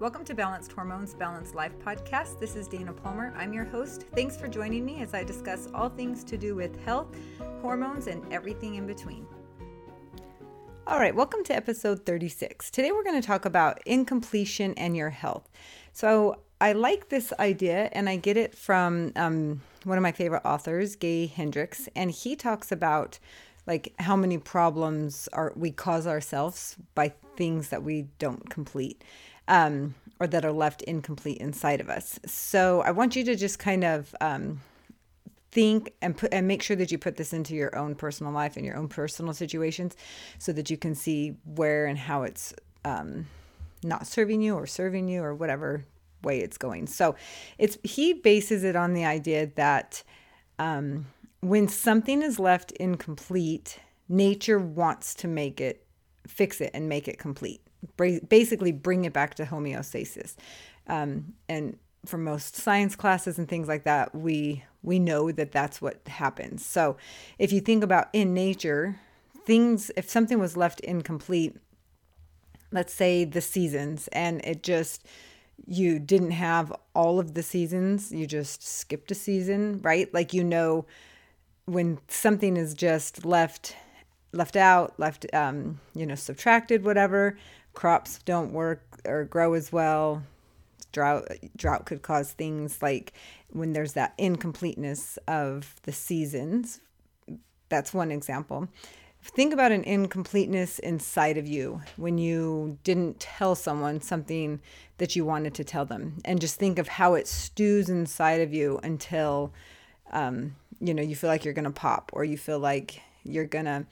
Welcome to Balanced Hormones, Balanced Life podcast. This is Dana Palmer. I'm your host. Thanks for joining me as I discuss all things to do with health, hormones, and everything in between. All right, welcome to episode 36. Today we're going to talk about incompletion and your health. So, I like this idea and I get it from um, one of my favorite authors, Gay Hendricks, and he talks about like how many problems are we cause ourselves by things that we don't complete um, or that are left incomplete inside of us. So I want you to just kind of um, think and put and make sure that you put this into your own personal life and your own personal situations, so that you can see where and how it's um, not serving you or serving you or whatever way it's going. So it's he bases it on the idea that um, when something is left incomplete, nature wants to make it fix it and make it complete basically bring it back to homeostasis. Um, and for most science classes and things like that, we we know that that's what happens. So if you think about in nature, things if something was left incomplete, let's say the seasons, and it just you didn't have all of the seasons, you just skipped a season, right? Like you know when something is just left left out, left um, you know, subtracted, whatever, crops don't work or grow as well. Drought drought could cause things like when there's that incompleteness of the seasons. That's one example. Think about an incompleteness inside of you when you didn't tell someone something that you wanted to tell them, and just think of how it stews inside of you until um, you know you feel like you're gonna pop or you feel like you're gonna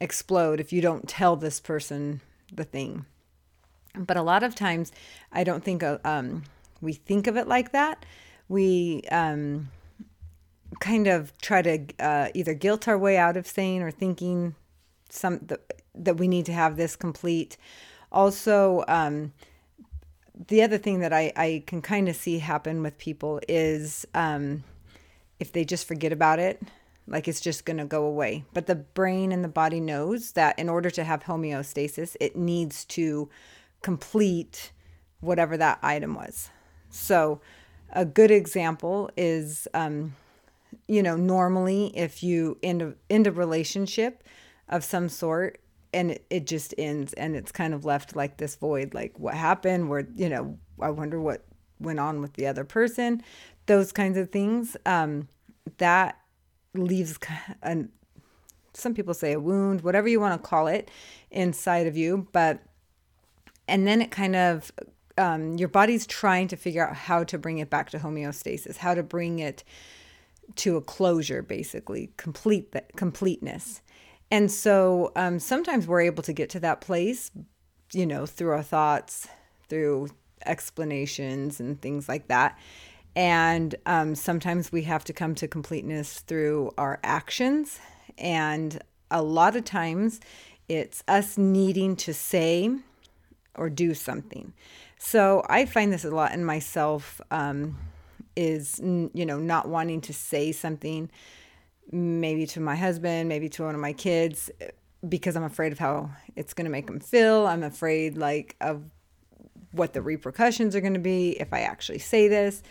explode if you don't tell this person the thing. But a lot of times, I don't think um, we think of it like that. We um, kind of try to uh, either guilt our way out of saying or thinking some that, that we need to have this complete. Also, um, the other thing that I, I can kind of see happen with people is um, if they just forget about it, like it's just going to go away. But the brain and the body knows that in order to have homeostasis, it needs to complete whatever that item was. So, a good example is, um, you know, normally if you end a, end a relationship of some sort and it, it just ends and it's kind of left like this void, like what happened, where, you know, I wonder what went on with the other person, those kinds of things. Um, that leaves an, some people say a wound, whatever you want to call it, inside of you. But and then it kind of um, your body's trying to figure out how to bring it back to homeostasis, how to bring it to a closure, basically complete that completeness. And so um, sometimes we're able to get to that place, you know, through our thoughts, through explanations and things like that. And um, sometimes we have to come to completeness through our actions. And a lot of times it's us needing to say, or do something. So I find this a lot in myself um, is, you know, not wanting to say something, maybe to my husband, maybe to one of my kids, because I'm afraid of how it's going to make them feel. I'm afraid, like, of what the repercussions are going to be if I actually say this.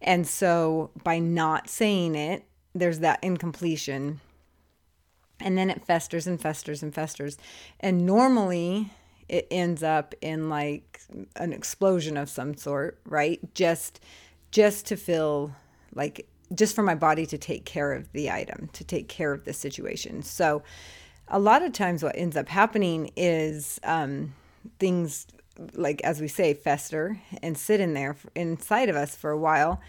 And so by not saying it, there's that incompletion. And then it festers and festers and festers. And normally, it ends up in like an explosion of some sort, right? Just just to feel like just for my body to take care of the item, to take care of the situation. So a lot of times what ends up happening is um, things like as we say fester and sit in there inside of us for a while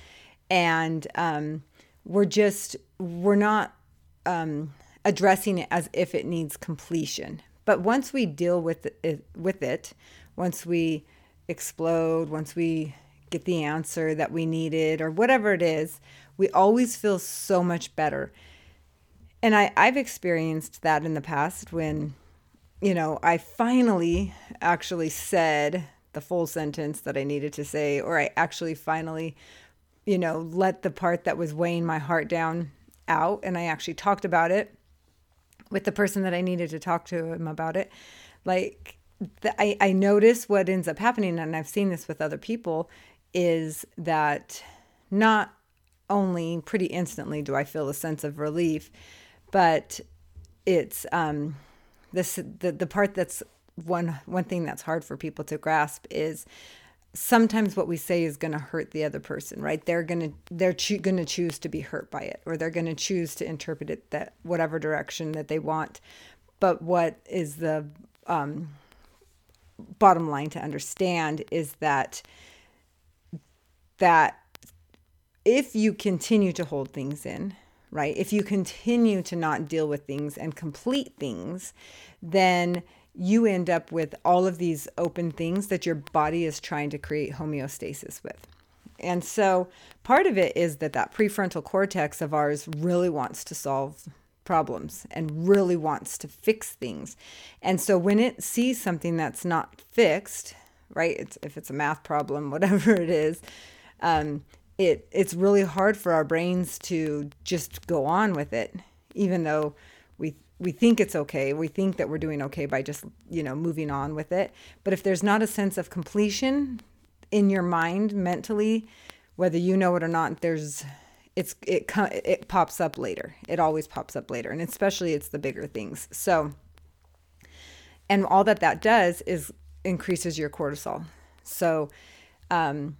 and um, we're just we're not um, addressing it as if it needs completion but once we deal with it, with it, once we explode, once we get the answer that we needed or whatever it is, we always feel so much better. And I, I've experienced that in the past when, you know, I finally actually said the full sentence that I needed to say, or I actually finally, you know, let the part that was weighing my heart down out and I actually talked about it with the person that I needed to talk to him about it. Like the, I, I notice what ends up happening, and I've seen this with other people, is that not only pretty instantly do I feel a sense of relief, but it's um, this the, the part that's one one thing that's hard for people to grasp is sometimes what we say is going to hurt the other person right? They're going to they're cho- going to choose to be hurt by it or they're going to choose to interpret it that whatever direction that they want. But what is the um, bottom line to understand is that that if you continue to hold things in right if you continue to not deal with things and complete things then you end up with all of these open things that your body is trying to create homeostasis with. And so part of it is that that prefrontal cortex of ours really wants to solve problems and really wants to fix things. And so when it sees something that's not fixed, right? It's, if it's a math problem, whatever it is, um, it it's really hard for our brains to just go on with it, even though we we think it's okay. We think that we're doing okay by just, you know, moving on with it. But if there's not a sense of completion in your mind mentally, whether you know it or not, there's it's it it pops up later. It always pops up later, and especially it's the bigger things. So and all that that does is increases your cortisol. So um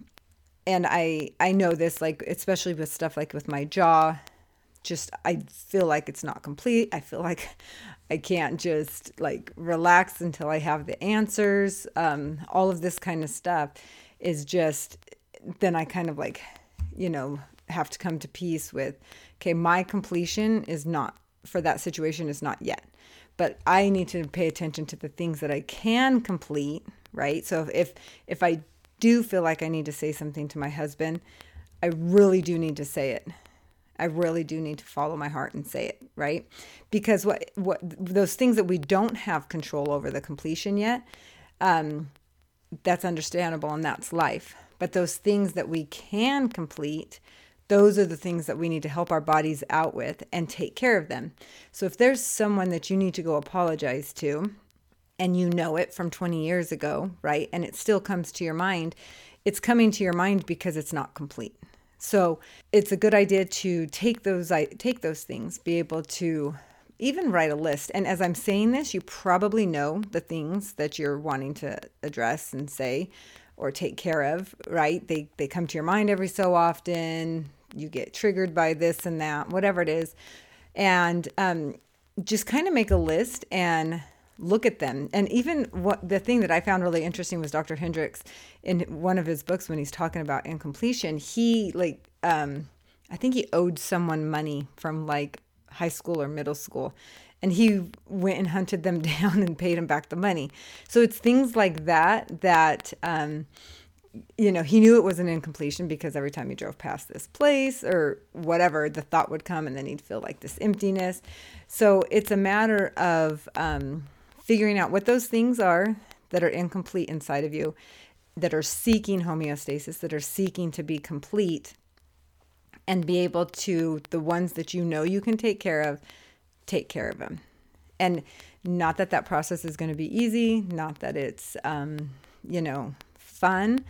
and I I know this like especially with stuff like with my jaw just I feel like it's not complete. I feel like I can't just like relax until I have the answers. Um, all of this kind of stuff is just then I kind of like, you know, have to come to peace with okay, my completion is not for that situation is not yet. But I need to pay attention to the things that I can complete, right? So if if I do feel like I need to say something to my husband, I really do need to say it I really do need to follow my heart and say it, right? Because what what those things that we don't have control over the completion yet, um, that's understandable and that's life. But those things that we can complete, those are the things that we need to help our bodies out with and take care of them. So if there's someone that you need to go apologize to, and you know it from 20 years ago, right? And it still comes to your mind, it's coming to your mind because it's not complete. So it's a good idea to take those take those things, be able to even write a list. And as I'm saying this, you probably know the things that you're wanting to address and say or take care of, right? They they come to your mind every so often. You get triggered by this and that, whatever it is, and um, just kind of make a list and look at them. And even what the thing that I found really interesting was Dr. Hendricks in one of his books when he's talking about incompletion, he like um I think he owed someone money from like high school or middle school. And he went and hunted them down and paid him back the money. So it's things like that that um you know, he knew it was an incompletion because every time he drove past this place or whatever, the thought would come and then he'd feel like this emptiness. So it's a matter of um, figuring out what those things are that are incomplete inside of you, that are seeking homeostasis, that are seeking to be complete, and be able to, the ones that you know you can take care of, take care of them. And not that that process is going to be easy, not that it's, um, you know, fun.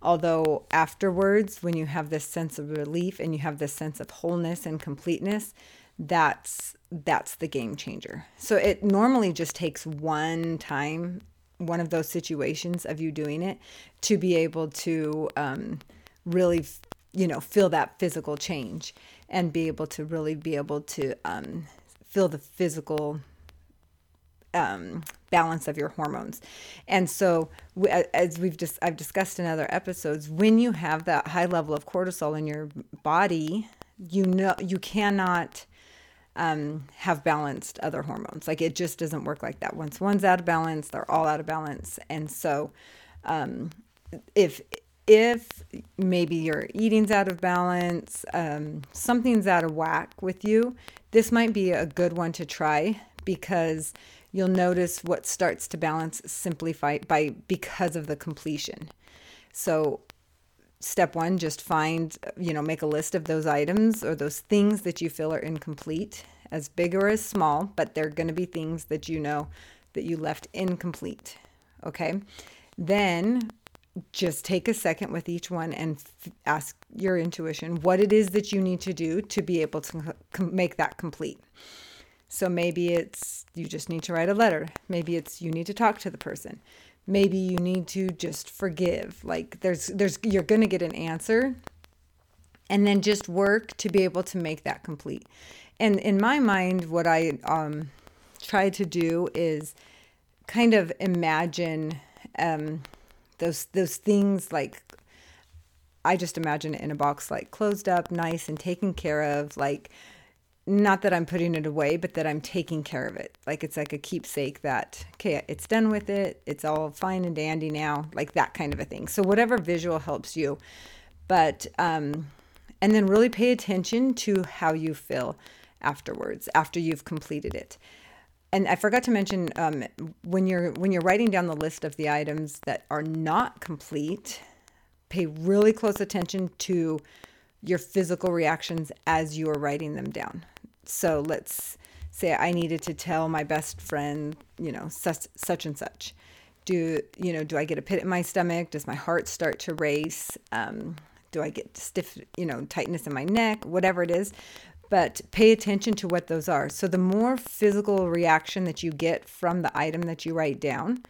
Although afterwards, when you have this sense of relief and you have this sense of wholeness and completeness, that's that's the game changer. So it normally just takes one time, one of those situations of you doing it to be able to um, really, you know, feel that physical change and be able to really be able to um, feel the physical um, balance of your hormones. And so, as we've just I've discussed in other episodes, when you have that high level of cortisol in your body, you know you cannot um, have balanced other hormones. Like it just doesn't work like that. Once one's out of balance, they're all out of balance. And so, um, if if maybe your eating's out of balance, um, something's out of whack with you, this might be a good one to try because you'll notice what starts to balance simplify by because of the completion. So step one, just find, you know, make a list of those items or those things that you feel are incomplete, as big or as small, but they're going to be things that you know that you left incomplete. Okay. Then just take a second with each one and f- ask your intuition what it is that you need to do to be able to com- make that complete. So maybe it's you just need to write a letter. Maybe it's you need to talk to the person. Maybe you need to just forgive. Like there's there's you're going to get an answer and then just work to be able to make that complete. And in my mind what I um try to do is kind of imagine um those those things like I just imagine it in a box like closed up, nice and taken care of, like not that I'm putting it away, but that I'm taking care of it. Like it's like a keepsake that, okay, it's done with it. It's all fine and dandy now, like that kind of a thing. So, whatever visual helps you. But, um, and then really pay attention to how you feel afterwards, after you've completed it. And I forgot to mention um, when you're when you're writing down the list of the items that are not complete, pay really close attention to your physical reactions as you are writing them down. So let's say I needed to tell my best friend, you know, such, such and such. Do you know? Do I get a pit in my stomach? Does my heart start to race? Um, do I get stiff, you know, tightness in my neck? Whatever it is, but pay attention to what those are. So the more physical reaction that you get from the item that you write down,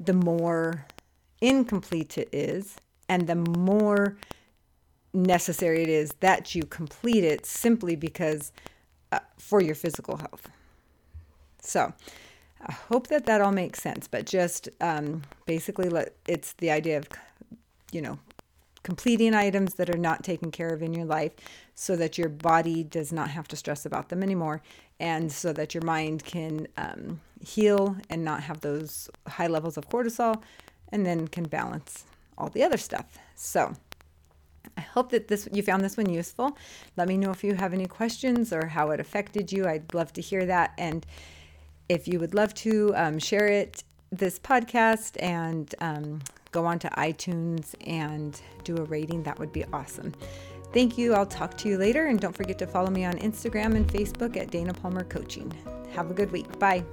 the more incomplete it is, and the more necessary it is that you complete it simply because uh, for your physical health. So, I hope that that all makes sense, but just um, basically, let, it's the idea of, you know, completing items that are not taken care of in your life so that your body does not have to stress about them anymore and so that your mind can um, heal and not have those high levels of cortisol and then can balance all the other stuff. So, I hope that this you found this one useful. Let me know if you have any questions or how it affected you. I'd love to hear that. And if you would love to um, share it, this podcast, and um, go on to iTunes and do a rating, that would be awesome. Thank you. I'll talk to you later. And don't forget to follow me on Instagram and Facebook at Dana Palmer Coaching. Have a good week. Bye.